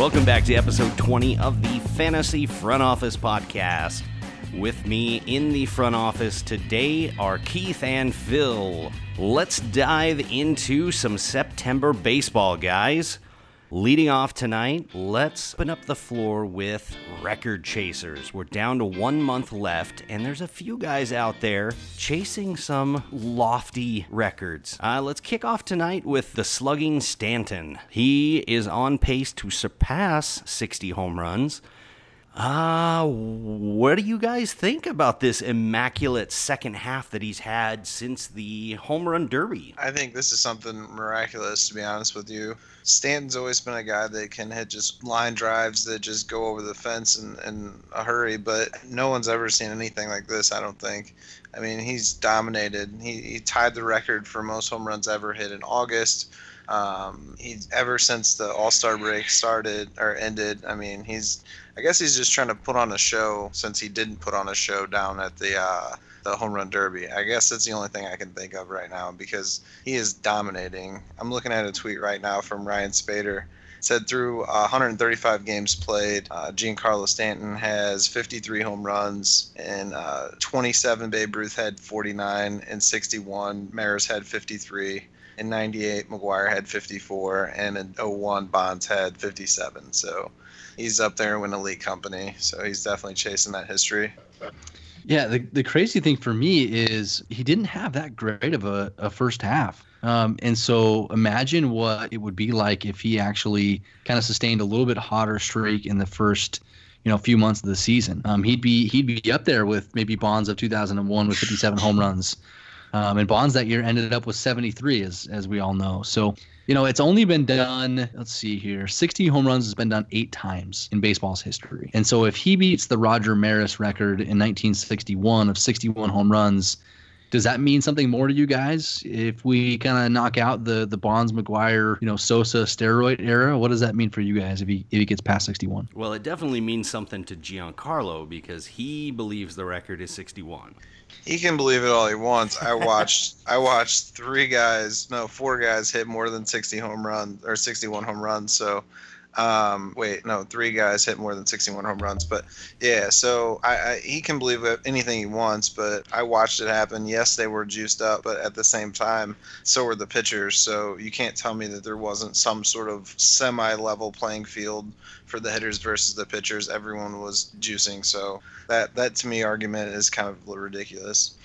Welcome back to episode 20 of the Fantasy Front Office Podcast. With me in the front office today are Keith and Phil. Let's dive into some September baseball, guys. Leading off tonight, let's open up the floor with record chasers. We're down to one month left, and there's a few guys out there chasing some lofty records. Uh, let's kick off tonight with the slugging Stanton. He is on pace to surpass 60 home runs. Uh, what do you guys think about this immaculate second half that he's had since the home run derby? I think this is something miraculous, to be honest with you. Stanton's always been a guy that can hit just line drives that just go over the fence in, in a hurry, but no one's ever seen anything like this, I don't think. I mean, he's dominated. He, he tied the record for most home runs ever hit in August. Um, he's ever since the All Star break started or ended. I mean, he's I guess he's just trying to put on a show since he didn't put on a show down at the uh, the home run derby. I guess that's the only thing I can think of right now because he is dominating. I'm looking at a tweet right now from Ryan Spaeder. Said through uh, 135 games played, uh, Giancarlo Stanton has 53 home runs, and uh, 27 Babe Ruth had 49, and 61 Maris had 53 in 98 McGwire had 54 and in 01 bonds had 57 so he's up there in elite company. So he's definitely chasing that history. Yeah the, the crazy thing for me is he didn't have that great of a, a first half. Um, and so imagine what it would be like if he actually kind of sustained a little bit hotter streak in the first you know few months of the season. Um, he'd be he'd be up there with maybe bonds of 2001 with 57 home runs um, and Bonds that year ended up with 73, as as we all know. So, you know, it's only been done. Let's see here, 60 home runs has been done eight times in baseball's history. And so, if he beats the Roger Maris record in 1961 of 61 home runs, does that mean something more to you guys? If we kind of knock out the the Bonds, McGwire, you know, Sosa steroid era, what does that mean for you guys if he if he gets past 61? Well, it definitely means something to Giancarlo because he believes the record is 61 he can believe it all he wants. I watched I watched three guys, no, four guys hit more than 60 home runs or 61 home runs. So um, wait, no, three guys hit more than 61 home runs. But yeah, so I, I, he can believe anything he wants. But I watched it happen. Yes, they were juiced up, but at the same time, so were the pitchers. So you can't tell me that there wasn't some sort of semi-level playing field for the hitters versus the pitchers. Everyone was juicing. So that that to me argument is kind of ridiculous.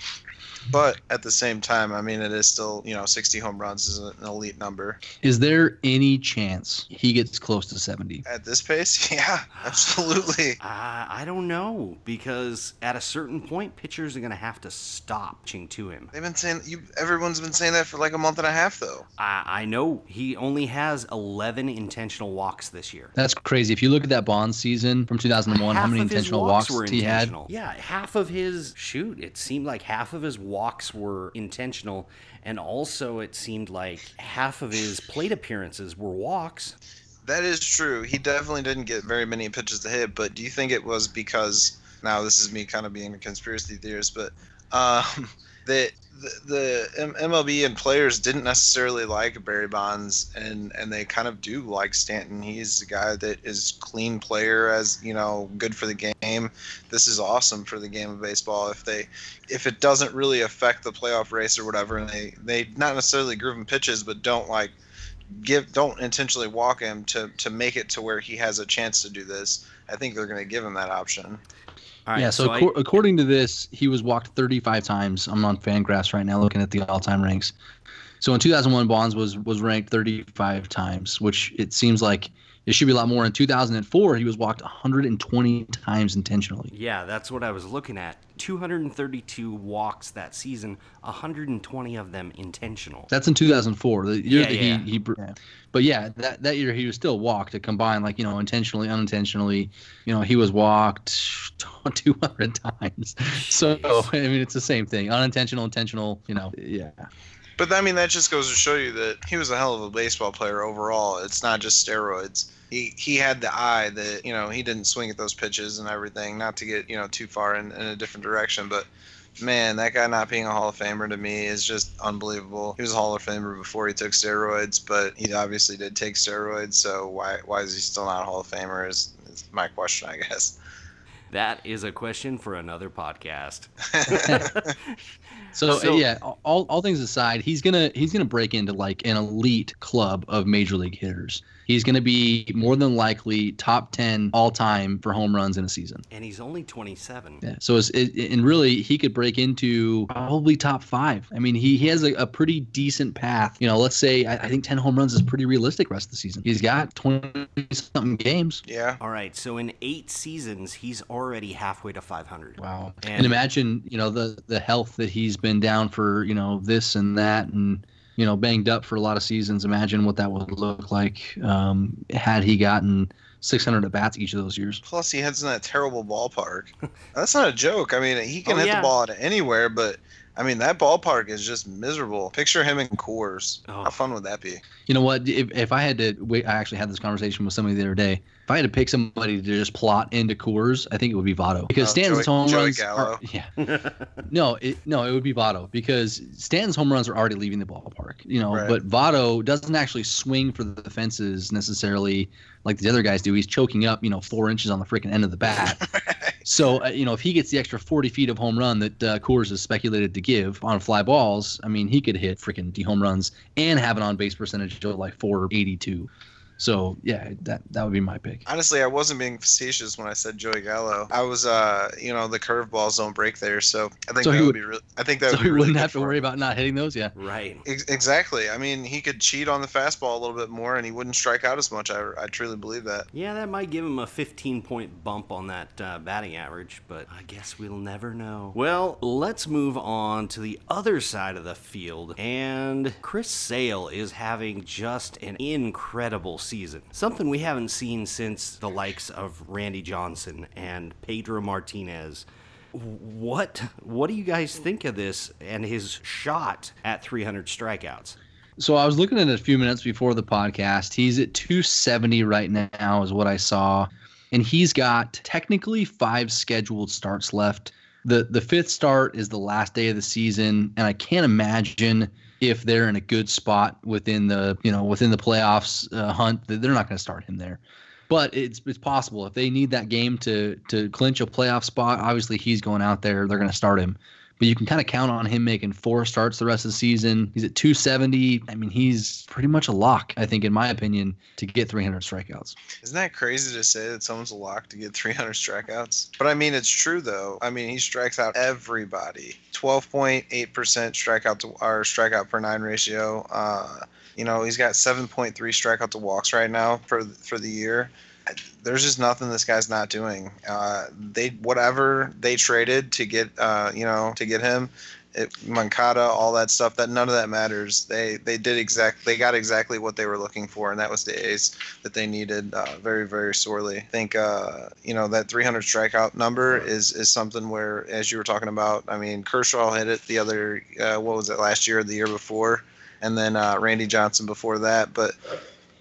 But at the same time, I mean, it is still, you know, 60 home runs is an elite number. Is there any chance he gets close to 70? At this pace? Yeah, absolutely. Uh, I don't know because at a certain point, pitchers are going to have to stop pitching to him. They've been saying, you, everyone's been saying that for like a month and a half, though. I, I know. He only has 11 intentional walks this year. That's crazy. If you look at that Bond season from 2001, half how many intentional walks, walks, he had? Yeah, half of his, shoot, it seemed like half of his walks were intentional, and also it seemed like half of his plate appearances were walks. That is true. He definitely didn't get very many pitches to hit, but do you think it was because now this is me kind of being a conspiracy theorist, but um, that the, the MLB and players didn't necessarily like Barry Bonds, and and they kind of do like Stanton. He's a guy that is clean player, as you know, good for the game. This is awesome for the game of baseball. If they, if it doesn't really affect the playoff race or whatever, and they they not necessarily groove him pitches, but don't like give don't intentionally walk him to to make it to where he has a chance to do this. I think they're going to give him that option yeah, so, so I, according to this, he was walked 35 times. I'm on Fangraphs right now looking at the all-time ranks. So in 2001, Bonds was was ranked 35 times, which it seems like it should be a lot more. In 2004, he was walked 120 times intentionally. Yeah, that's what I was looking at. 232 walks that season, 120 of them intentional. That's in 2004. The year yeah, that yeah. he, he yeah. But yeah, that, that year he was still walked to combine like, you know, intentionally, unintentionally. You know, he was walked 200 times. So, I mean, it's the same thing. Unintentional, intentional, you know, yeah. But I mean, that just goes to show you that he was a hell of a baseball player overall. It's not just steroids. He he had the eye that you know he didn't swing at those pitches and everything. Not to get you know too far in, in a different direction, but man, that guy not being a Hall of Famer to me is just unbelievable. He was a Hall of Famer before he took steroids, but he obviously did take steroids. So why why is he still not a Hall of Famer? Is, is my question, I guess. That is a question for another podcast. So, So- yeah, all, all things aside, he's gonna he's gonna break into like an elite club of major league hitters. He's gonna be more than likely top ten all time for home runs in a season. and he's only 27. Yeah. So it's, it, and really he could break into probably top five. I mean, he, he has a, a pretty decent path. You know, let's say I, I think ten home runs is pretty realistic rest of the season. He's got twenty something games. yeah. All right, so in eight seasons, he's already halfway to 500. Wow. And- And, imagine, you know, the the health that he's been down for, you know, this and that and you know, banged up for a lot of seasons. Imagine what that would look like um, had he gotten 600 at bats each of those years. Plus, he heads in that terrible ballpark. That's not a joke. I mean, he can Oh, hit yeah. the ball at anywhere, but I mean, that ballpark is just miserable. Picture him in Coors. Oh. How fun would that be? You know what? If, if I had to wait, I actually had this conversation with somebody the other day. If I had to pick somebody to just plot into Coors, I think it would be Votto because Oh, Stanton's Joey- home Joey runs. Gallo. Are, yeah, no, it, no, it would be Votto because Stanton's home runs are already leaving the ballpark. You know, Right. but Votto doesn't actually swing for the fences necessarily like the other guys do. He's choking up, you know, four inches on the freaking end of the bat. So, uh, you know, if he gets the extra 40 feet of home run that uh, Coors is speculated to give on fly balls, I mean, he could hit freaking D home runs and have an on base percentage of like 482. So, yeah, that that would be my pick. Honestly, I wasn't being facetious when I said Joey Gallo. I was, uh, you know, the curveballs don't break there, so I think So that he would would- be. Re- I think that So would he really wouldn't good have to worry him. about not hitting those. Yeah. Right. Ex- exactly. I mean, he could cheat on the fastball a little bit more, and he wouldn't strike out as much. I, I truly believe that. Yeah, that might give him a 15 point bump on that uh, batting average, but I guess we'll never know. Well, let's move on to the other side of the field. And Chris Sale is having just an incredible season. Something we haven't seen since the likes of Randy Johnson and Pedro Martinez. What what do you guys think of this and his shot at 300 strikeouts? So I was looking at a few minutes before the podcast. He's at 270 right now, is what I saw, and he's got technically five scheduled starts left. the The fifth start is the last day of the season, and I can't imagine if they're in a good spot within the you know within the playoffs uh, hunt they're not going to start him there. But it's it's possible if they need that game to to clinch a playoff spot. Obviously, he's going out there. They're going to start him but you can kind of count on him making four starts the rest of the season. He's at 270. I mean, he's pretty much a lock, I think, in my opinion, to get 300 strikeouts. Isn't that crazy to say that someone's a lock to get 300 strikeouts? But I mean, it's true though. I mean, he strikes out everybody. 12.8% strikeout to or strikeout per nine ratio. Uh, you know, he's got 7.3 strikeout to walks right now for for the year. There's just nothing this guy's not doing. Uh, they whatever they traded to get, uh, you know, to get him, it, Moncada, all that stuff. That none of that matters. They they did exact. They got exactly what they were looking for, and that was the ace that they needed uh, very very sorely. I think uh, you know that 300 strikeout number is is something where, as you were talking about, I mean Kershaw hit it the other uh, what was it last year or the year before, and then uh, Randy Johnson before that, but.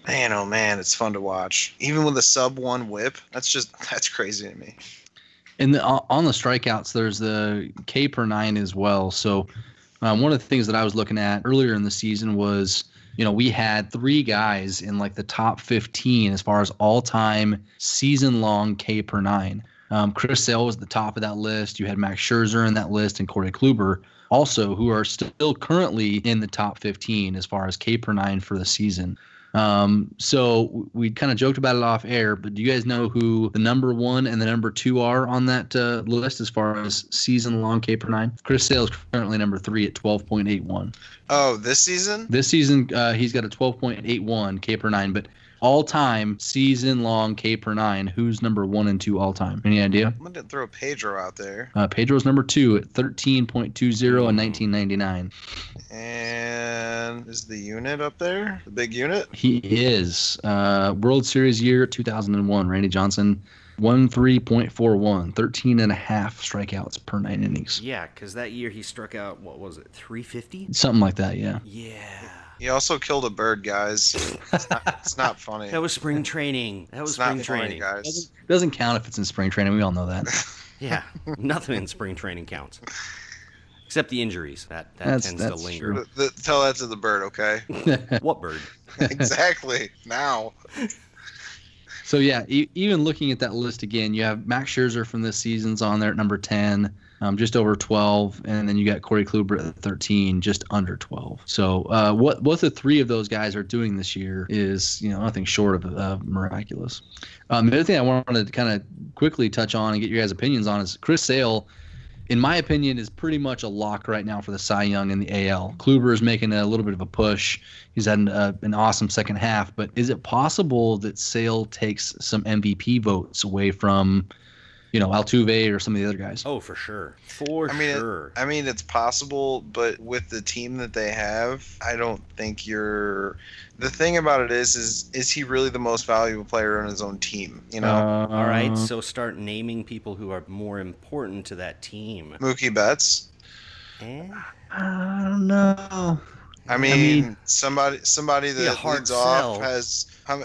Man, oh man, it's fun to watch. Even with a sub one whip, that's just that's crazy to me. And the, on the strikeouts, there's the K per nine as well. So um, one of the things that I was looking at earlier in the season was, you know, we had three guys in like the top 15 as far as all time season long K per nine. Um, Chris Sale was at the top of that list. You had Max Scherzer in that list and Corey Kluber also, who are still currently in the top 15 as far as K per nine for the season. Um, so we kind of joked about it off air, but do you guys know who the number one and the number two are on that uh, list as far as season long K per nine? Chris Sale is currently number three at 12.81. Oh, this season? This season, uh, he's got a 12.81 K per nine, but all time season long K per nine, who's number one and two all time? Any idea? I'm gonna throw Pedro out there. Uh, Pedro's number two at 13.20 in 1999. And is the unit up there? The big unit? He is uh, World Series year 2001. Randy Johnson, 13.41, 13 and a half strikeouts per nine innings. Yeah, because that year he struck out, what was it, 350? Something like that, yeah. Yeah. He also killed a bird, guys. It's not, it's not funny. That was spring training. That was It's spring not funny, training. guys. Doesn't count if it's in spring training. We all know that. Yeah, nothing in spring training counts. Except the injuries. That that That's- tends to linger. true. The- the- tell that to the bird, okay? What bird? exactly. Now. So yeah, e- even looking at that list again, you have Max Scherzer from this season's on there at number ten, um, just over twelve, and then you got Corey Kluber at thirteen, just under twelve. So uh, what what the three of those guys are doing this year is you know nothing short of uh, miraculous. Um, the other thing I wanted to kind of quickly touch on and get your guys' opinions on is Chris Sale. In my opinion, is pretty much a lock right now for the Cy Young in the AL. Kluber is making a little bit of a push. He's had an, uh, an awesome second half, but is it possible that Sale takes some MVP votes away from, you know, Altuve or some of the other guys? Oh, for sure. For I mean, it- sure. I mean, it's possible, but with the team that they have, I don't think you're. The thing about it is, is is he really the most valuable player on his own team? You know, All right, Uh, so start naming people who are more important to that team. Mookie Betts. Eh? I don't know. I mean, mean- somebody somebody that leads off has. How,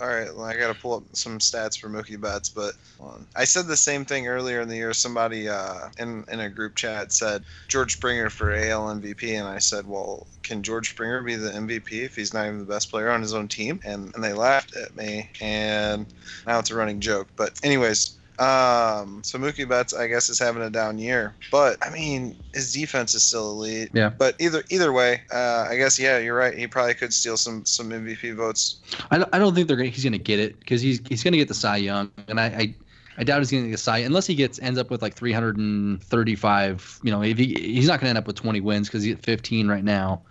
all right, well, I got to pull up some stats for Mookie Betts, but. I said the same thing earlier in the year. Somebody uh, in in a group chat said George Springer for AL MVP, and I said, well, can George Springer be the MVP if he's not even the best player on his own team? And and they laughed at me, and now it's a running joke. But anyways. Um, so Mookie Betts, I guess, is having a down year, but I mean, his defense is still elite. Yeah. But either either way, uh, I guess yeah, you're right. He probably could steal some some MVP votes. I don't, I don't think they're gonna, he's going to get it because he's he's going to get the Cy Young, and I I, I doubt he's going to get the Cy unless he gets ends up with like 335. You know, if he he's not going to end up with 20 wins because he's at 15 right now,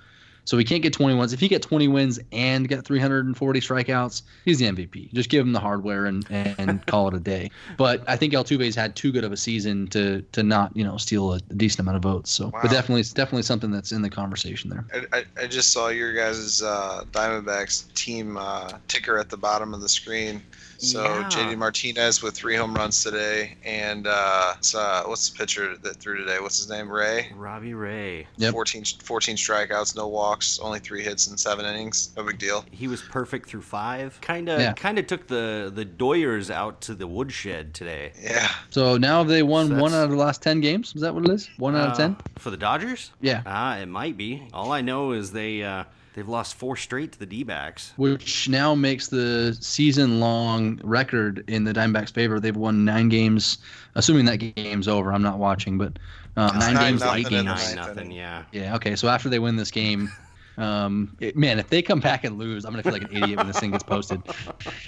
so he can't get 20 wins. If he get 20 wins and get 340 strikeouts, he's the MVP. Just give him the hardware and and call it a day. But I think Altuve's had too good of a season to to not you know steal a decent amount of votes. So, Wow. but definitely it's definitely something that's in the conversation there. I, I, I just saw your guys' uh, Diamondbacks team uh, ticker at the bottom of the screen. So Yeah. JD Martinez with three home runs today, and uh, it's, uh, what's the pitcher that threw today? What's his name? Ray. Robbie Ray. Yep. 14, 14 strikeouts, no walks, only three hits in seven innings. No big deal. He was perfect through five. Kind of, Yeah. kind of took the the Doyers out to the woodshed today. Yeah. So now they won So one out of the last 10 games. Is that what it is? One out of Uh, 10. for the Dodgers. Yeah. Ah, it might be. All I know is they uh, they've lost four straight to the D-backs. which now makes the season long record in the Diamondbacks' favor. They've won nine games, assuming that game's over. I'm not watching, but um, It's nine nine games, nothing eight in the games. Nine nothing. Yeah. Yeah, okay. So after they win this game, um, it- man, if they come back and lose, I'm gonna feel like an idiot when this thing gets posted.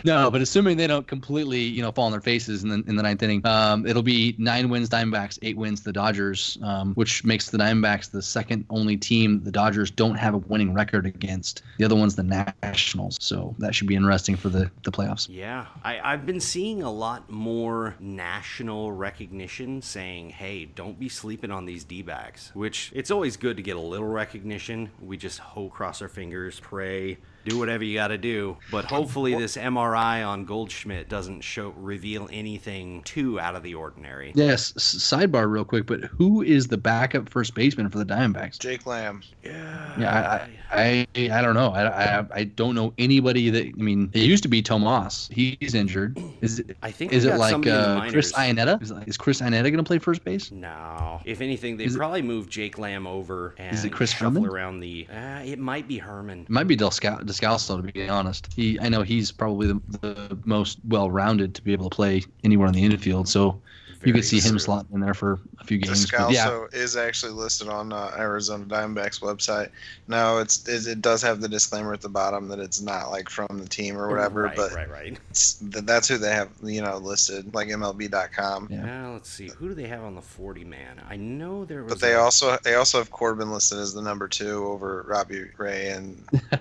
No, but assuming they don't completely, you know, fall on their faces in the in the ninth inning, um, it'll be nine wins Diamondbacks, eight wins the Dodgers, um, which makes the Diamondbacks the second only team the Dodgers don't have a winning record against. The other one's the Nationals, so that should be interesting for the the playoffs. Yeah, I, I've been seeing a lot more national recognition saying, hey, don't be sleeping on these D backs, which it's always good to get a little recognition. We just hope, cross our fingers, pray, do whatever you got to do. But hopefully, this MRI on Goldschmidt doesn't show reveal anything too out of the ordinary. Yes. Sidebar, real quick, but who is the backup first baseman for the Diamondbacks? Jake Lamb. Yeah, Yeah, I, I, I, I don't know. I, I, I don't know anybody that. I mean, it used to be Tomas. He's injured. Is it? I think Is it like somebody in the uh, Chris minors. Iannetta? Is, is Chris Iannetta going to play first base? No. If anything, they Is it- probably moved Jake Lamb over and Is it Chris shuffle Herrmann? around the. Uh, it might be Herrmann. It might be Descal- Descalso, to be honest. He, I know he's probably the, the most well-rounded to be able to play anywhere on the infield. So you Very could see him true. slotting in there for a few games. But yeah, Descalso is actually listed on uh, Arizona Diamondbacks website. No, it's it, it does have the disclaimer at the bottom that it's not like from the team or whatever, Right, but right, right. it's, that's who they have you know listed like MLB.com. Yeah. Now let's see. Who do they have on the 40 man? I know there was. But they a- also they also have Corbin listed as the number two over Robbie Ray and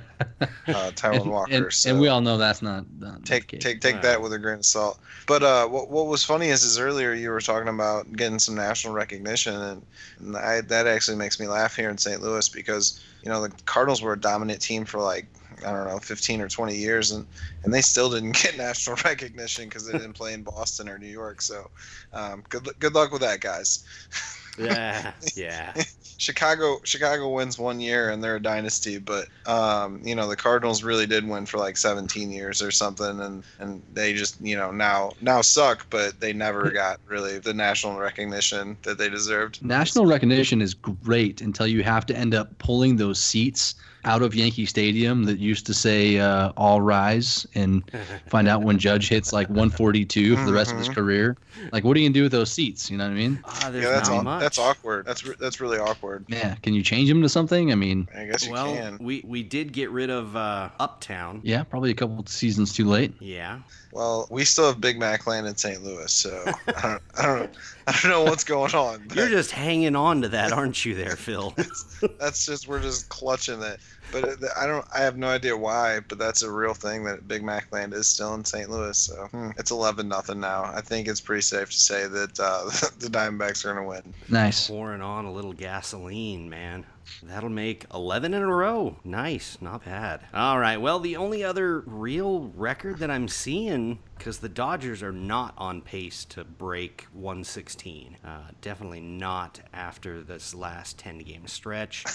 uh, Taijuan and, Walker. and, so and we all know that's not, not the take case. take take that with a grain of salt. But uh, what what was funny is is earlier you were talking about getting some national recognition, and, and I, that actually makes me laugh here in St. Louis because you know the Cardinals were a dominant team for like I don't know 15 or 20 years, and and they still didn't get national recognition because they didn't play in Boston or New York. So um, good good luck with that, guys. Yeah, yeah. Chicago Chicago wins one year and they're a dynasty, but um, you know the Cardinals really did win for like 17 years or something, and and they just you know now now suck, but they never got really the national recognition that they deserved. National recognition is great until you have to end up pulling those seats out of Yankee Stadium that used to say uh, "All Rise" and find out when Judge hits like 142 for the rest of his Mhm. career. Like, what are you gonna do with those seats? You know what I mean? There's yeah, that's not au- much. that's awkward. That's re- that's really awkward. Yeah, can you change them to something? I mean, I guess you well, can. we we did get rid of uh, Uptown. yeah, probably a couple seasons too late. Yeah. Well, we still have Big Mac Land in St. Louis, so I don't, I don't, I don't know what's going on. but You're just hanging on to that, aren't you, there, Phil? that's just we're just clutching it. But I don't, I have no idea why. But that's a real thing that Big Mac Land is still in St. Louis. So hmm, it's 11 nothing now. I think it's pretty safe to say that uh, the Diamondbacks are going to win. Nice. Pouring on a little gasoline, man. That'll make 11 in a row. Nice, not bad. All right, well, the only other real record that I'm seeing, because the Dodgers are not on pace to break 116. Uh, definitely not after this last 10 game stretch.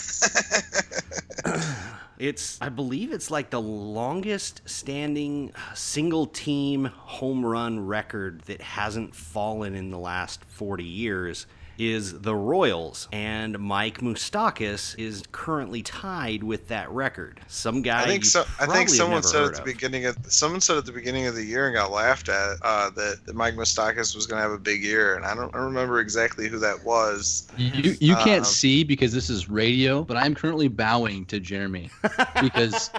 It's, I believe it's like the longest standing single team home run record that hasn't fallen in the last 40 years is the Royals, and Mike Moustakas is currently tied with that record. Some guy I think you so. I think someone said at the of. beginning of someone said at the beginning of the year and got laughed at uh, that, that Mike Moustakas was going to have a big year, and I don't, I remember exactly who that was. You you can't Um, see because this is radio, but I'm currently bowing to Jeremy because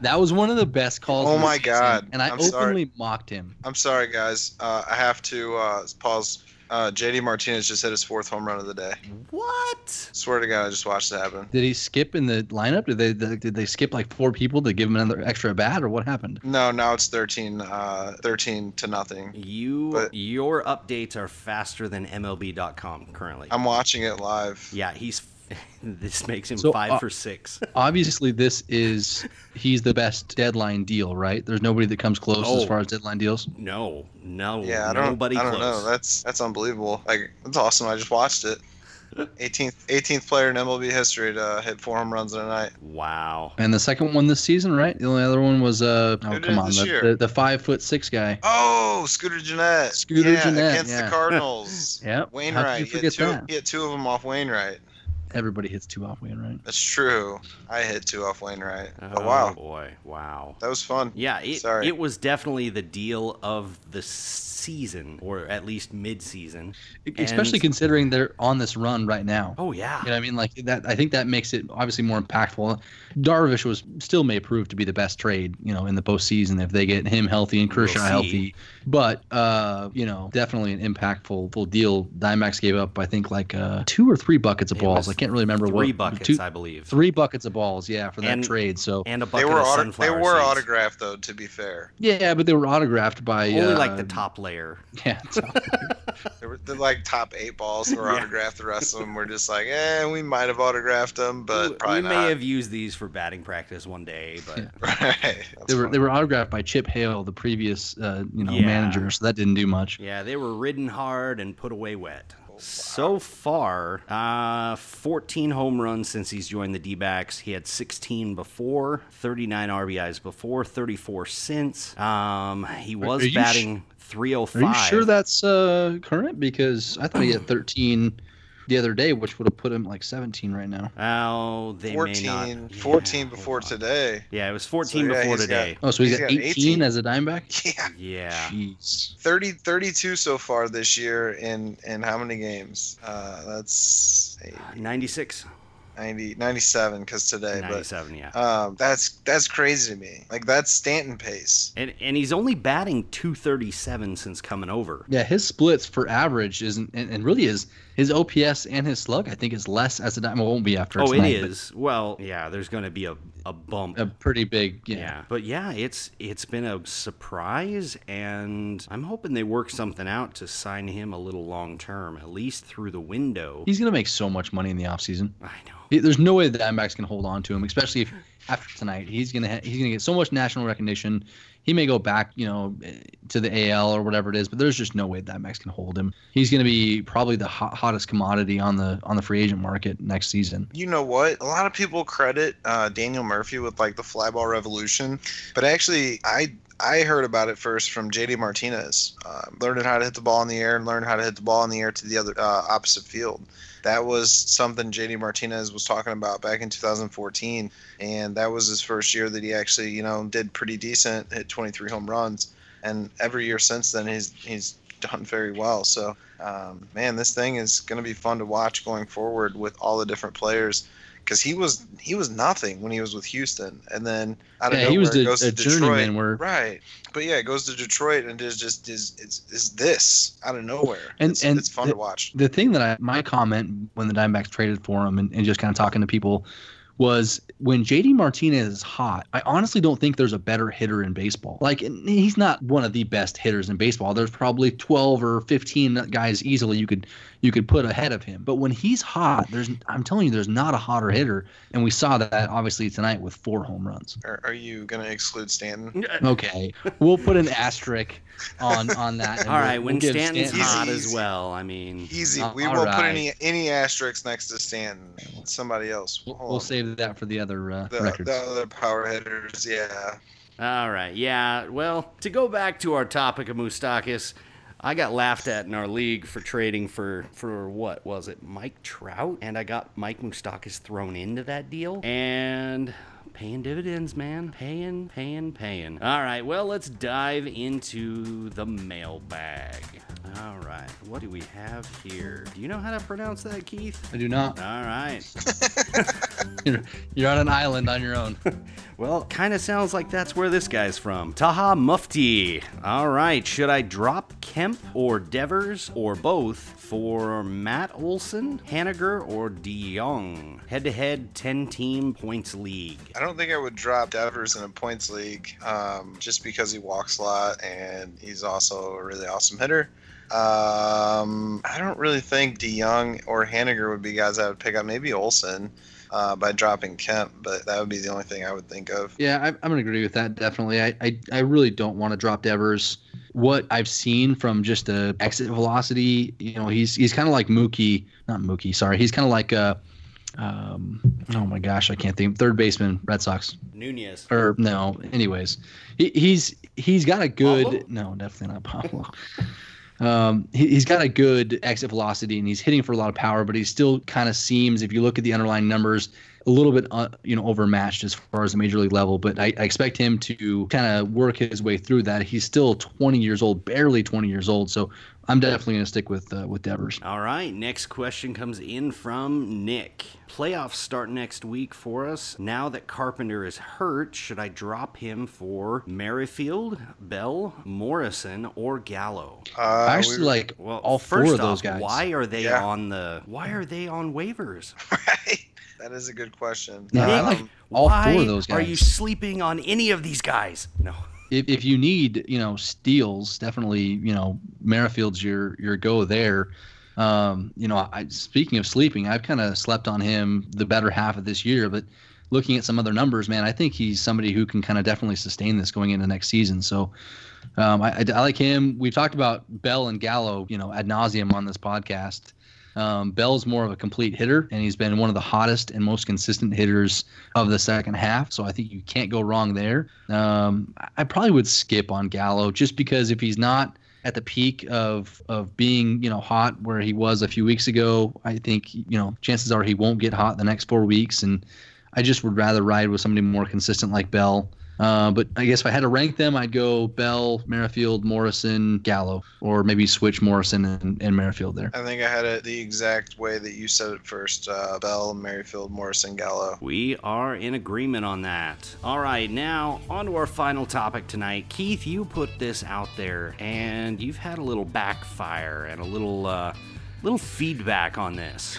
that was one of the best calls. Oh my season, God, And I I'm openly sorry. mocked him. I'm sorry, guys. Uh, I have to uh, pause. Uh, JD Martinez just hit his fourth home run of the day. What? Swear to God, I just watched it happen. Did he skip in the lineup? Did they did they skip like four people to give him another extra at bat, or what happened? No, now it's 13, uh, 13 to nothing. You, But- your updates are faster than MLB.com currently. I'm watching it live. yeah, he's. this makes him So, five uh, for six. Obviously, this is he's the best deadline deal, right? There's nobody that comes close as Oh. far as deadline deals. No, no, Yeah, I don't. nobody I don't close. know. That's that's unbelievable. Like that's awesome. I just watched it. 18th 18th player in MLB history to hit four home runs in a night. Wow. And the second one this season, right? The only other one was uh oh Who come on, the, the, the five foot six guy. Oh, Scooter Gennett. Scooter yeah, Gennett, against yeah. the Cardinals. Yep. How could Wainwright. you He hit, forget two, that? he hit two of them off Wainwright. Everybody hits two off win, right? That's true. I hit two off Wainwright. Oh, But wow, boy, wow. that was fun. Yeah, it, Sorry. it was definitely the deal of the season, or at least mid-season. Especially And- considering they're on this run right now. Oh yeah. You know what I mean? Like that I think that makes it obviously more impactful. Darvish was still may prove to be the best trade, you know, in the postseason if they get him healthy and Kershaw see. healthy. But uh, you know, definitely an impactful full deal. Diamondbacks gave up, I think, like uh, two or three buckets of It balls. was I can't really remember Three what buckets, two- I believe. three buckets of balls, yeah, for that And- trade. So And a They bucket were of auto- they were seeds. autographed though. To be fair, yeah, but they were autographed by Only uh, like the top layer. Yeah, they were the like top eight balls were Yeah. autographed. The rest of them were just like, eh, we might have autographed them, but we probably we not. may have used these for batting practice one day, but Yeah. Right. That's they were funny. they were autographed by Chip Hale, the previous uh, you know Yeah. manager. So that didn't do much. yeah, they were ridden hard and put away wet. So far, uh, 14 home runs since he's joined the D backs. He had 16 before, 39 RBIs before, 34 since. Um, he was you sh- batting Are you sure that's uh, current? Because I thought he had 13 the other day, which would have put him like 17 right now. Oh, they 14, may not. 14 Yeah, before today. Yeah, it was 14 So, yeah, before he's got- today. Oh, so he's He's got got 18, 18. as a Dimeback. Yeah. Yeah. Jeez. 30, 32 so far this year in in how many games? Uh, that's 96. 90, 97 because today, 97, yeah. um, that's that's crazy to me. Like that's Stanton pace. And, and he's only batting 237 since coming over. Yeah, his splits for average isn't, and, and really is his OPS and his slug. I think is less as a Diamond. Well, won't be after. Oh, it tonight, but is. Well, yeah, there's going to be a, a bump. A pretty big. Yeah. yeah. But yeah, it's it's been a surprise and I'm hoping they work something out to sign him a little long term, at least through the window. He's gonna make so much money in the offseason. I know. There's no way the Diamondbacks can hold on to him, especially if after tonight he's gonna ha- he's gonna get so much national recognition. He may go back, you know, to the AL or whatever it is, but there's just no way that Max can hold him. He's going to be probably the hot, hottest commodity on the on the free agent market next season. You know what? A lot of people credit uh, Daniel Murphy with like the flyball revolution, but actually, I I heard about it first from JD Martinez, uh, learning how to hit the ball in the air and learning how to hit the ball in the air to the other uh, opposite field. That was something JD Martinez was talking about back in 2014, and that was his first year that he actually, you know, did pretty decent, hit 23 home runs, and every year since then he's he's done very well. So, um, man, this thing is going to be fun to watch going forward with all the different players because he was he was nothing when he was with Houston, and then out of Yeah, nowhere he was the- goes a to Detroit. where- right, but yeah, it goes to Detroit and is just is is is this out of nowhere, And- it's, and it's fun the- to watch. the thing that I my comment when the Diamondbacks traded for him and, and just kind of talking to people was when JD Martinez is hot, I honestly don't think there's a better hitter in baseball. Like he's not one of the best hitters in baseball. There's probably 12 or 15 guys easily you could you could put ahead of him. But when he's hot, there's I'm telling you there's not a hotter hitter and we saw that obviously tonight with four home runs. Are, are you going to exclude Stanton? Okay. we'll put an asterisk on on that. and All we'll- right, we'll when Stanton's Stanton- hot Easy, as well. I mean, Easy. Uh, we won't put any any asterisks next to Stanton. Somebody else. We'll, we'll save that for the other uh, the, records. the other power hitters. Yeah. All right, yeah. Well, to go back to our topic of Moustakas, I got laughed at in our league for trading for for what was it, Mike Trout, and I got Mike Moustakas thrown into that deal, and paying dividends, man, paying, paying, paying. All right, well, let's dive into the mailbag. All right, what do we have here? Do you know how to pronounce that, Keith? I do not. All right. You're, you're on an island on your own. Well, kind of sounds like that's where this guy's from. Taha Mufti. All right, should I drop Kemp or Devers or both for Matt Olson, Haniger, or DeYoung? Head to head 10 team points league. I don't think I would drop Devers in a points league um, just because he walks a lot and he's also a really awesome hitter. Um, I don't really think DeYoung or Haniger would be guys I would pick up. Maybe Olson uh, by dropping Kemp, but that would be the only thing I would think of. Yeah, I, I'm gonna agree with that definitely. I I, I really don't want to drop Devers. What I've seen from just a exit velocity, you know, he's he's kind of like Mookie, not Mookie, sorry, he's kind of like a, um, oh my gosh, I can't think. Third baseman, Red Sox, Nunez. or no, anyways, he, he's he's got a good, Pablo? no, definitely not Pablo. Um, he, he's got a good exit velocity and he's hitting for a lot of power, but he still kind of seems, if you look at the underlying numbers, a little bit, uh, you know, overmatched as far as the major league level. But I, I expect him to kind of work his way through that. He's still 20 years old, barely 20 years old. So I'm definitely going to stick with uh, with Devers. All right, next question comes in from Nick. Playoffs start next week for us. Now that Carpenter is hurt, should I drop him for Merrifield, Bell, Morrison, or Gallo? Uh, I actually we- like Well, all four first of those guys. Why are they Yeah. on the? Why are they on waivers? right. That is a good question. Yeah, Um, like all why four of those guys. Are you sleeping on any of these guys? No. if, if you need you know steals definitely you know merrifield's your your go there um you know I, speaking of sleeping i've kind of slept on him the better half of this year but looking at some other numbers man i think he's somebody who can kind of definitely sustain this going into next season so um, I, I, I like him we've talked about bell and gallo you know ad nauseum on this podcast um, Bell's more of a complete hitter, and he's been one of the hottest and most consistent hitters of the second half. So I think you can't go wrong there. Um, I- probably would skip on Gallo just because if he's not at the peak of of being you know hot where he was a few weeks ago, I think you know chances are he won't get hot the next four weeks, and I just would rather ride with somebody more consistent like Bell. Uh, but I guess if I had to rank them, I'd go Bell, Merrifield, Morrison, Gallo, or maybe switch Morrison and, and Merrifield there. I think I had it the exact way that you said it first. Uh, Bell, Merrifield, Morrison, Gallo. We are in agreement on that. All right, now on to our final topic tonight. Keith, you put this out there, and you've had a little backfire and a little uh, little feedback on this.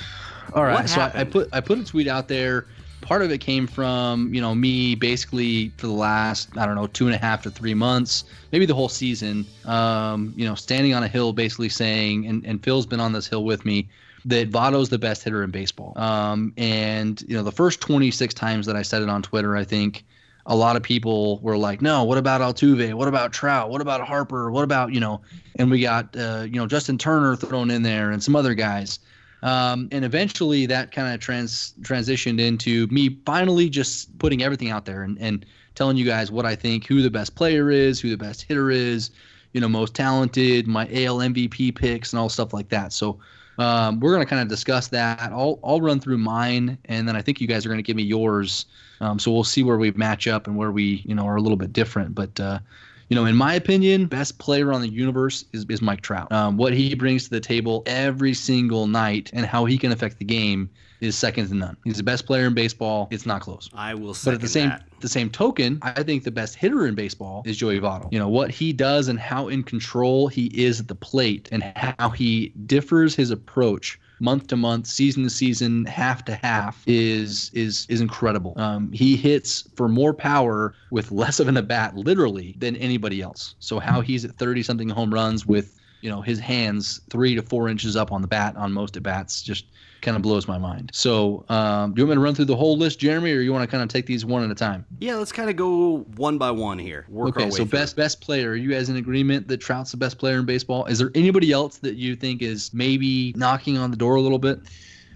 All right, What so I, I put I put a tweet out there. Part of it came from you know me basically for the last I don't know two and a half to three months, maybe the whole season. Um, you know, standing on a hill, basically saying, and and Phil's been on this hill with me that Votto's the best hitter in baseball. Um, and you know, the first 26 times that I said it on Twitter, I think a lot of people were like, no, what about Altuve? What about Trout? What about Harper? What about, you know, and we got, uh, you know, Justin Turner thrown in there and some other guys. Um, and eventually that kind of trans transitioned into me finally just putting everything out there and, and telling you guys what I think, who the best player is, who the best hitter is, you know, most talented, my AL MVP picks and all stuff like that. So um, we're going to kind of discuss that. I'll, I'll run through mine and then I think you guys are going to give me yours. Um, so we'll see where we match up and where we, you know, are a little bit different. But, uh, you know, in my opinion, best player on the universe is, is Mike Trout. Um, what he brings to the table every single night and how he can affect the game is second to none. He's the best player in baseball. It's not close. I will. Say. But at the same that. the same token, I think the best hitter in baseball is Joey Votto. You know what he does and how in control he is at the plate and how he differs his approach month to month, season to season, half to half is is is incredible. Um, he hits for more power with less of an at bat, literally, than anybody else. So how he's at thirty something home runs with you know his hands three to four inches up on the bat on most at bats just kind of blows my mind. So, um, do you want me to run through the whole list, Jeremy, or you want to kind of take these one at a time? Yeah, let's kind of go one by one here. Work okay, so through. best best player. Are you guys in agreement that Trout's the best player in baseball? Is there anybody else that you think is maybe knocking on the door a little bit?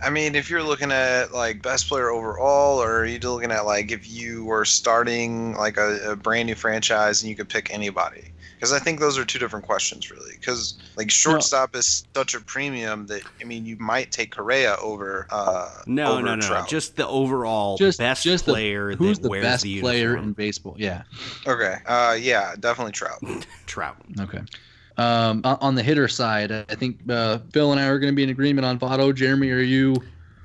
I mean, if you're looking at like best player overall, or are you looking at like if you were starting like a, a brand new franchise and you could pick anybody? Because I think those are two different questions, really. Because like shortstop no. is such a premium that I mean, you might take Correa over. Uh, no, over no, no, Trout. just the overall Just- best just the- player Who's that the wears best the player in baseball? Yeah. Okay. Uh, yeah, definitely Trout. Trout. Okay. Um, on on the hitter side, I think uh, Phil and I are going to be in agreement on Votto. Jeremy, are you?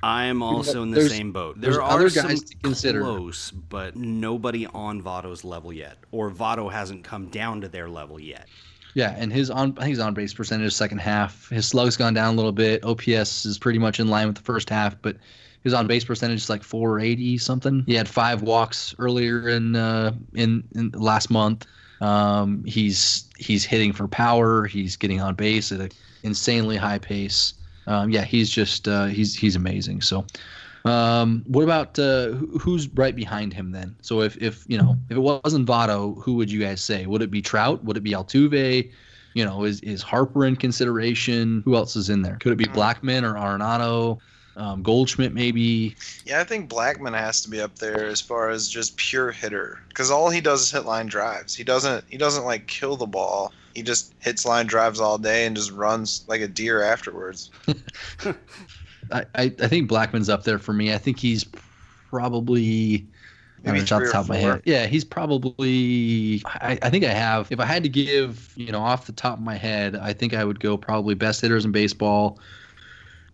I am also in the There's- same boat. There other are some guys to consider. close, but nobody on Votto's level yet, or Votto hasn't come down to their level yet. Yeah, and his on I think his on base percentage second half. His slug's gone down a little bit. OPS is pretty much in line with the first half, but his on base percentage is like 480 something. He had five walks earlier in uh, in, in last month. Um, he's he's hitting for power. He's getting on base at an insanely high pace. Um, yeah, he's just uh, he's he's amazing. So, um, what about uh, who's right behind him then? So if if you know if it wasn't Votto, who would you guys say? Would it be Trout? Would it be Altuve? You know, is is Harper in consideration? Who else is in there? Could it be Blackmon or Arenado? Um, Goldschmidt maybe? Yeah, I think Blackmon has to be up there as far as just pure hitter because all he does is hit line drives. He doesn't he doesn't like kill the ball. He just hits line drives all day and just runs like a deer afterwards. I, I, I think Blackmon's up there for me. I think he's probably Maybe off the top of my head. Yeah, he's probably. I, I think I have. If I had to give, you know, off the top of my head, I think I would go probably best hitters in baseball.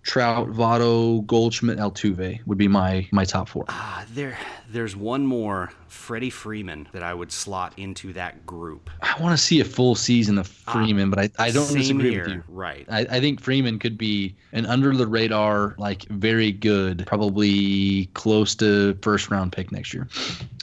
Trout, Votto, Goldschmidt, Altuve would be my my top four. Ah, there, there's one more, Freddie Freeman, that I would slot into that group. I want to see a full season of Freeman, but I, I don't disagree here. with you. Right. I, I think Freeman could be an under the radar, like very good, probably close to first round pick next year.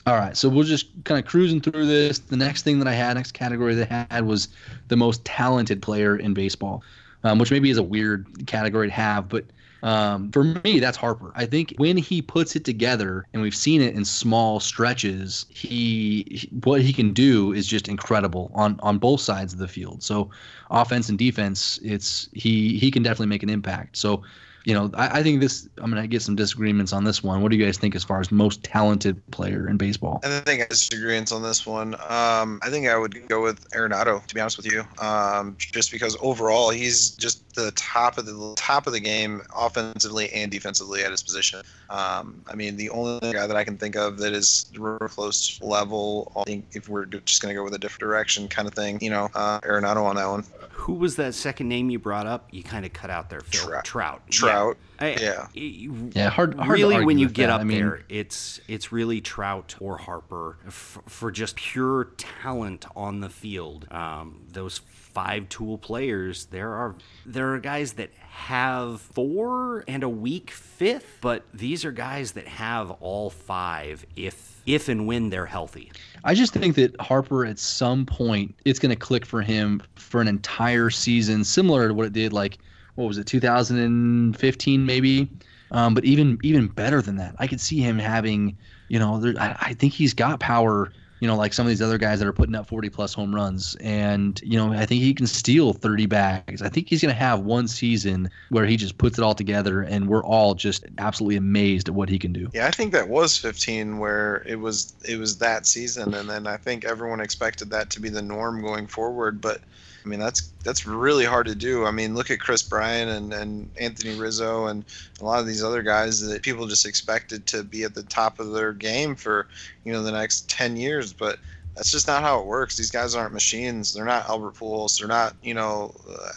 All right, so we'll just kind of cruising through this. The next thing that I had, next category that I had was the most talented player in baseball, um, which maybe is a weird category to have, but um, for me, that's Harper. I think when he puts it together, and we've seen it in small stretches, he he- what he can do is just incredible on on both sides of the field. So, offense and defense, it's he he can definitely make an impact. So, you know, I, I think this. I'm gonna get some disagreements on this one. What do you guys think as far as most talented player in baseball? I think I disagree on this one. Um, I think I would go with Arenado, to be honest with you, um, just because overall he's just the top of the top of the game, offensively and defensively at his position. Um, I mean, the only guy that I can think of that is real close level. I think if we're just going to go with a different direction, kind of thing, you know, uh, Arenado on that one. Who was that second name you brought up? You kind of cut out there, Phil. Trout. Trout. Trout. I- Yeah. I- Yeah, hard. hard to really, when you get that. up I mean, there, it's it's really Trout or Harper f- for just pure talent on the field. Um, those five tool players, there are there are guys that have four and a weak fifth, but these are guys that have all five if if and when they're healthy. I just think that Harper at some point it's going to click for him for an entire season, similar to what it did like what was it 2015 maybe Um, but even even better than that, I could see him having, you know, there, I, I think he's got power you know, like some of these other guys that are putting up 40 plus home runs. And, you know, I think he can steal 30 bags. I think he's going to have one season where he just puts it all together and we're all just absolutely amazed at what he can do. Yeah, I think that was 15 where it was it was that season and then I think everyone expected that to be the norm going forward, but I mean, that's that's really hard to do. I mean, look at Kris Bryant and, and Anthony Rizzo and a lot of these other guys that people just expected to be at the top of their game for, you know, the next 10 years. But that's just not how it works. These guys aren't machines. They're not Albert Pujols. They're not, you know,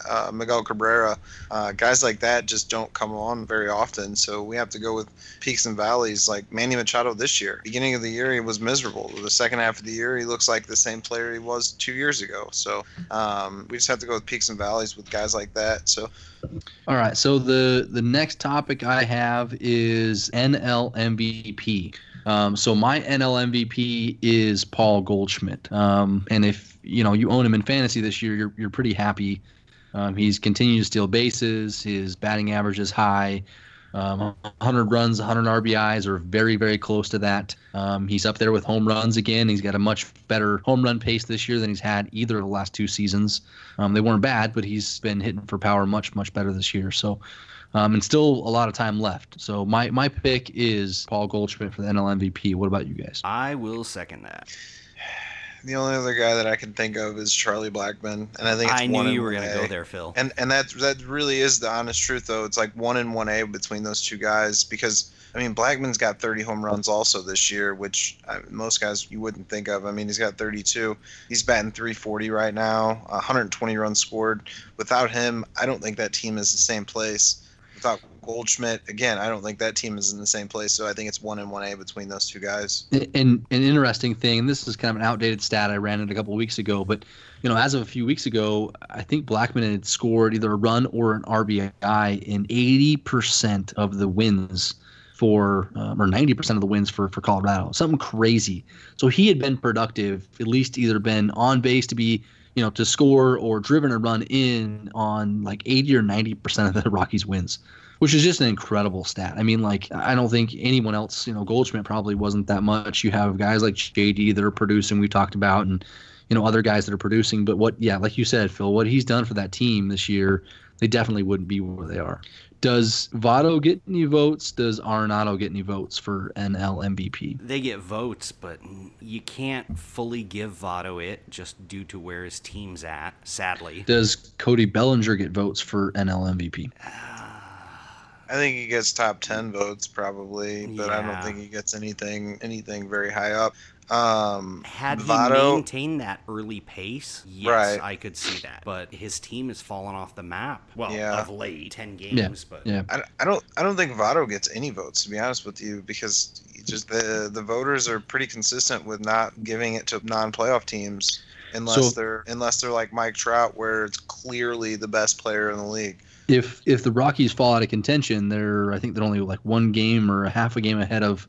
uh, Miguel Cabrera. Uh, guys like that just don't come on very often. So we have to go with peaks and valleys. Like Manny Machado this year, beginning of the year he was miserable. The second half of the year he looks like the same player he was two years ago. So um, we just have to go with peaks and valleys with guys like that. So. All right. So the the next topic I have is NL MVP. Um, so my NL MVP is Paul Goldschmidt. Um, and if you know you own him in fantasy this year, you're you're pretty happy. Um, he's continued to steal bases. His batting average is high. Um, 100 runs, 100 RBIs are very, very close to that. Um, he's up there with home runs again. He's got a much better home run pace this year than he's had either of the last two seasons. Um, they weren't bad, but he's been hitting for power much, much better this year. So um, and still a lot of time left. So my my pick is Paul Goldschmidt for the NL MVP. What about you guys? I will second that. The only other guy that I can think of is Charlie Blackmon, and I think it's I one knew you were going to go there, Phil. And and that that really is the honest truth, though. It's like one and one A between those two guys because I mean Blackmon's got 30 home runs also this year, which I, most guys you wouldn't think of. I mean he's got 32. He's batting 340 right now, 120 runs scored. Without him, I don't think that team is the same place. Without Goldschmidt, again, I don't think that team is in the same place. So I think it's one and one A between those two guys. And an interesting thing, this is kind of an outdated stat I ran it a couple weeks ago, but you know, as of a few weeks ago, I think Blackmon had scored either a run or an RBI in 80% of the wins for, um, or 90% of the wins for for Colorado. Something crazy. So he had been productive, at least either been on base to be you know, to score or driven a run in on like 80 or 90% of the Rockies wins, which is just an incredible stat. I mean, like, I don't think anyone else, you know, Goldschmidt probably wasn't that much. You have guys like JD that are producing, we talked about, and, you know, other guys that are producing. But what, yeah, like you said, Phil, what he's done for that team this year, they definitely wouldn't be where they are. Does Votto get any votes? Does Arenado get any votes for NL MVP? They get votes, but you can't fully give Votto it just due to where his team's at, sadly. Does Cody Bellinger get votes for NL MVP? I think he gets top ten votes probably, but I don't think he gets anything anything very high up. Um, Had he Votto, maintained that early pace, yes, Right. I could see that. But his team has fallen off the map. Well, Yeah. of late, ten games, Yeah, but Yeah. I, I don't I don't think Votto gets any votes to be honest with you because just the the voters are pretty consistent with not giving it to non-playoff teams unless So- they're unless they're like Mike Trout where it's clearly the best player in the league. if if the Rockies fall out of contention, they're I think they're only like one game or a half a game ahead of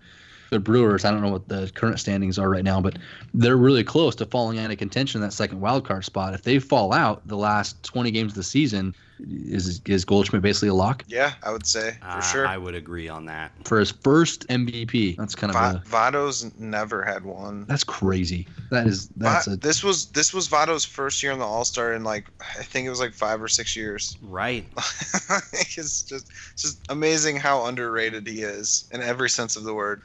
the Brewers. I don't know what the current standings are right now, but they're really close to falling out of contention in that second wild card spot. If they fall out the last 20 games of the season, is is Goldschmidt basically a lock Yeah, I would say for uh, sure. I would agree on that. for his first MVP? That's kind of Va- a Votto's never had one. that's crazy. That is that's Va- a this was this was Votto's first year in the All Star in like I think it was like five or six years. Right. it's just it's just amazing how underrated he is in every sense of the word.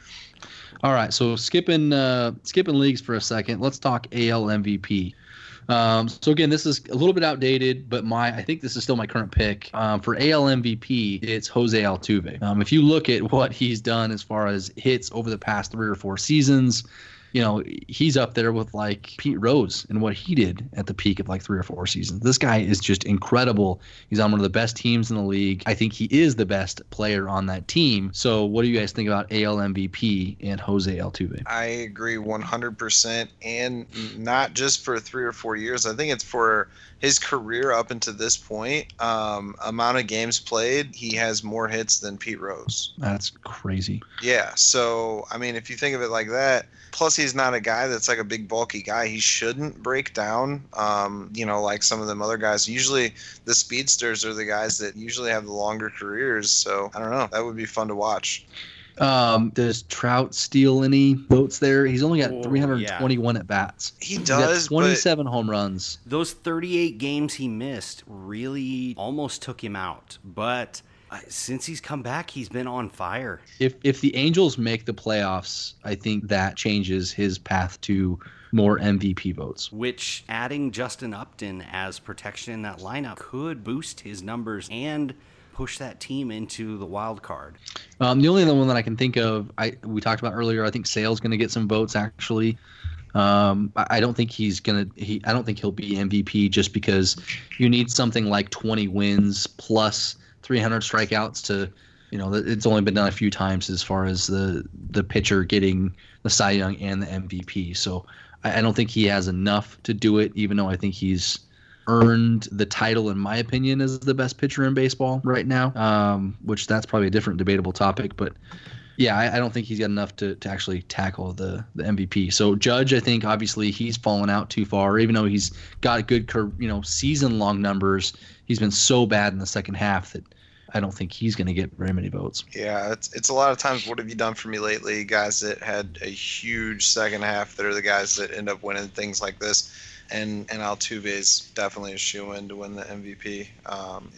All right, so skipping uh, skipping leagues for a second, let's talk AL MVP. Um, so again, this is a little bit outdated, but my I think this is still my current pick um, for AL MVP. It's Jose Altuve. Um, if you look at what he's done as far as hits over the past three or four seasons, you know he's up there with like Pete Rose and what he did at the peak of like three or four seasons. This guy is just incredible. He's on one of the best teams in the league. I think he is the best player on that team. So what do you guys think about AL MVP and Jose Altuve? I agree 100%, and not just for three or four years. I think it's for his career up until this point, um, amount of games played, he has more hits than Pete Rose. That's crazy. Yeah. So I mean, if you think of it like that, plus he's not a guy that's like a big bulky guy. He shouldn't break down. Um, you know, like some of them other guys. Usually, the speedsters are the guys that usually have the longer careers. So I don't know. That would be fun to watch. Um, does Trout steal any votes there? He's only got Oh, 321 at bats. He does, but 27 home runs. Those 38 games he missed really almost took him out. But uh, since he's come back, he's been on fire. If if the Angels make the playoffs, I think that changes his path to more MVP votes. Which adding Justin Upton as protection in that lineup could boost his numbers and push that team into the wild card. Um, the only other one that I can think of, I we talked about earlier. I think Sale's going to get some votes. Actually, um, I, don't think he's gonna. He I don't think he'll be MVP just because you need something like 20 wins plus 300 strikeouts to, you know, it's only been done a few times as far as the the pitcher getting the Cy Young and the MVP. So I, I don't think he has enough to do it. Even though I think he's earned the title, in my opinion, as the best pitcher in baseball right now. Um, which that's probably a different debatable topic, but yeah, I, I don't think he's got enough to, to actually tackle the the MVP. So Judge, I think obviously he's fallen out too far. Even though he's got good, you know, season long numbers, he's been so bad in the second half that I don't think he's going to get very many votes. Yeah, it's it's a lot of times. What have you done for me lately? Guys that had a huge second half that are the guys that end up winning things like this. And and Altuve is definitely a shoe in to win the MVP. Um,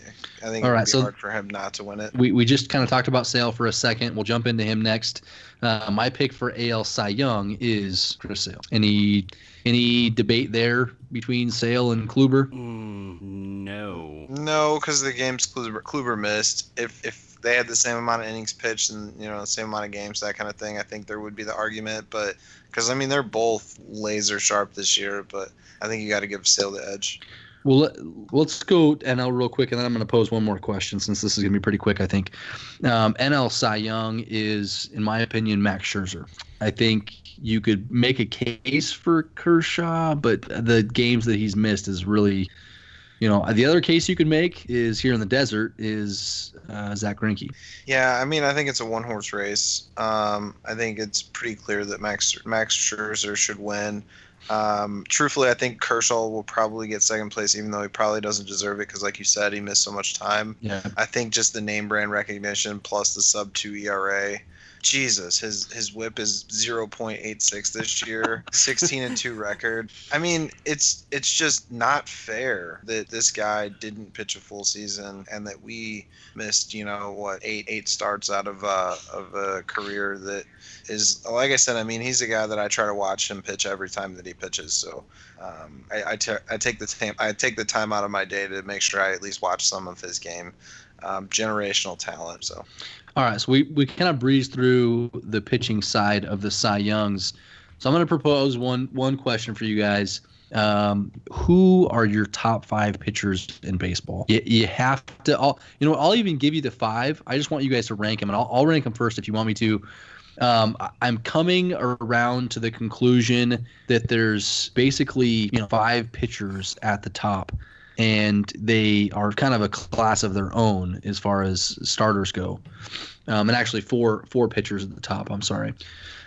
I think All it right, be so- hard for him not to win it. We, we just kind of talked about Sale for a second. We'll jump into him next. Uh, my pick for AL Cy Young is Chris Sale. Any any debate there between Sale and Kluber? Mm, no. No, because the games Kluber, Kluber missed. If if they had the same amount of innings pitched and you know the same amount of games, that kind of thing, I think there would be the argument. But because I mean they're both laser sharp this year, but I think you got to give Sale the edge. Well, let, let's go NL real quick, and then I'm going to pose one more question since this is going to be pretty quick. I think um, NL Cy Young is, in my opinion, Max Scherzer. I think you could make a case for Kershaw, but the games that he's missed is really, you know, the other case you could make is here in the desert is uh, Zack Greinke. Yeah, I mean I think it's a one horse race. Um, I think it's pretty clear that Max Max Scherzer should win. Um, truthfully, I think Kershaw will probably get second place, even though he probably doesn't deserve it because, like you said, he missed so much time. Yeah. I think just the name brand recognition plus the sub two ERA. Jesus, his his whip is 0.86 this year, 16 and 2 record. I mean, it's it's just not fair that this guy didn't pitch a full season and that we missed, you know, what, 8 8 starts out of uh of a career that is like I said, I mean, he's a guy that I try to watch him pitch every time that he pitches. So um, I, I, I take the time I take the time out of my day to make sure I at least watch some of his game. Um, generational talent. So All right, so we, we kind of breezed through the pitching side of the Cy Youngs. So I'm going to propose one one question for you guys. Um, who are your top five pitchers in baseball? You, you have to. I'll, you know, I'll even give you the five. I just want you guys to rank them, and I'll, I'll rank them first if you want me to. Um, I'm coming around to the conclusion that there's basically you know five pitchers at the top and they are kind of a class of their own as far as starters go. Um, and actually, four four pitchers at the top. I'm sorry.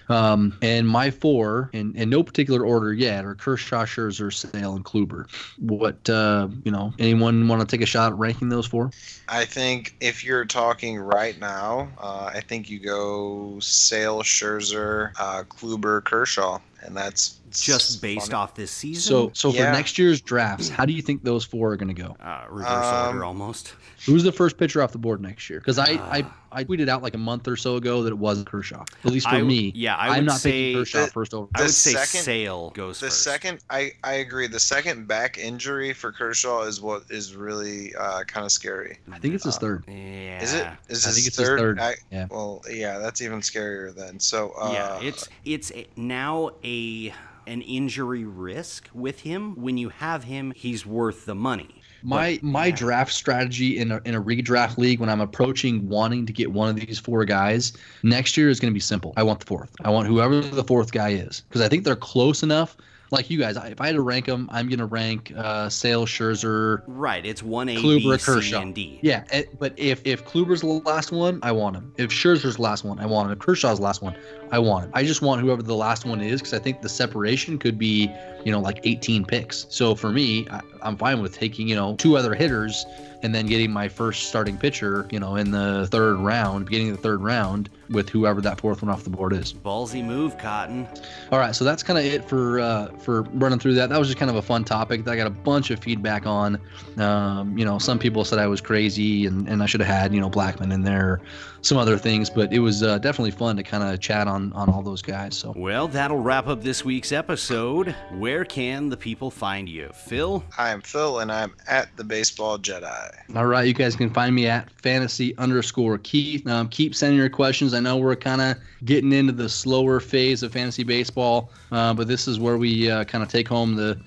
Um, and my four, in, in no particular order yet, are Kershaw, Scherzer, Sale, and Kluber. What uh, you know? Anyone want to take a shot at ranking those four? I think if you're talking right now, uh, I think you go Sale, Scherzer, uh, Kluber, Kershaw, and that's Just based funny. off this season? So, so for next year's drafts, how do you think those four are going to go? uh, reverse Um, order almost. Who's the first pitcher off the board next year? Because I, I Ah. I tweeted out like a month or so ago that it wasn't Kershaw. At least for I w- me. yeah, I I'm would not say picking Kershaw the- first over. I would say second- Sale goes The first. second, I, I agree. The second back injury for Kershaw is what is really uh, kind of scary. I think it's his uh, third. Yeah. Is it? Is I his think it's his third? third, I, yeah. Well, yeah, that's even scarier then. So uh, yeah, it's it's a- now a an injury risk with him. When you have him, he's worth the money. My my yeah. draft strategy in a in a redraft league when I'm approaching wanting to get one of these four guys next year is going to be simple. I want the fourth. I want whoever the fourth guy is because I think they're close enough like you guys, if I had to rank them, I'm gonna rank uh, Sale, Scherzer, right. It's one A, Kluber, B, C, Kershaw. and D. Yeah, eh, but if if Kluber's the last one, I want him. If Scherzer's the last one, I want him. If Kershaw's the last one, I want him. I just want whoever the last one is because I think the separation could be, you know, like 18 picks. So for me, I, I'm fine with taking, you know, two other hitters and then getting my first starting pitcher, you know, in the third round, beginning of the third round with whoever that fourth one off the board is. Ballsy move, Cotton. All right, so that's kind of it for uh, for running through that. That was just kind of a fun topic that I got a bunch of feedback on. Um, you know, some people said I was crazy and, and I should have had you know Blackmon in there, some other things, but it was uh, definitely fun to kind of chat on on all those guys. So Well, that'll wrap up this week's episode. Where can the people find you? Phil? I am Phil, and I'm at the Baseball Jedi. all right, you guys can find me at fantasy underscore Keith. Um, keep sending your questions. I know we're kind of getting into the slower phase of fantasy baseball, uh, but this is where we uh, kind of take home the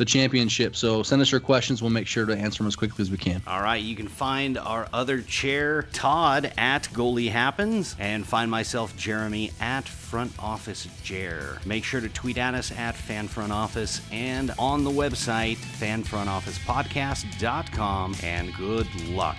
the championship. So send us your questions. We'll make sure to answer them as quickly as we can. All right, you can find our other chair, Todd, at Goalie Happens, and find myself, Jeremy, at Front Office Jer. Make sure to tweet at us at Fan Front Office and on the website, fanfrontofficepodcast.com, and good luck.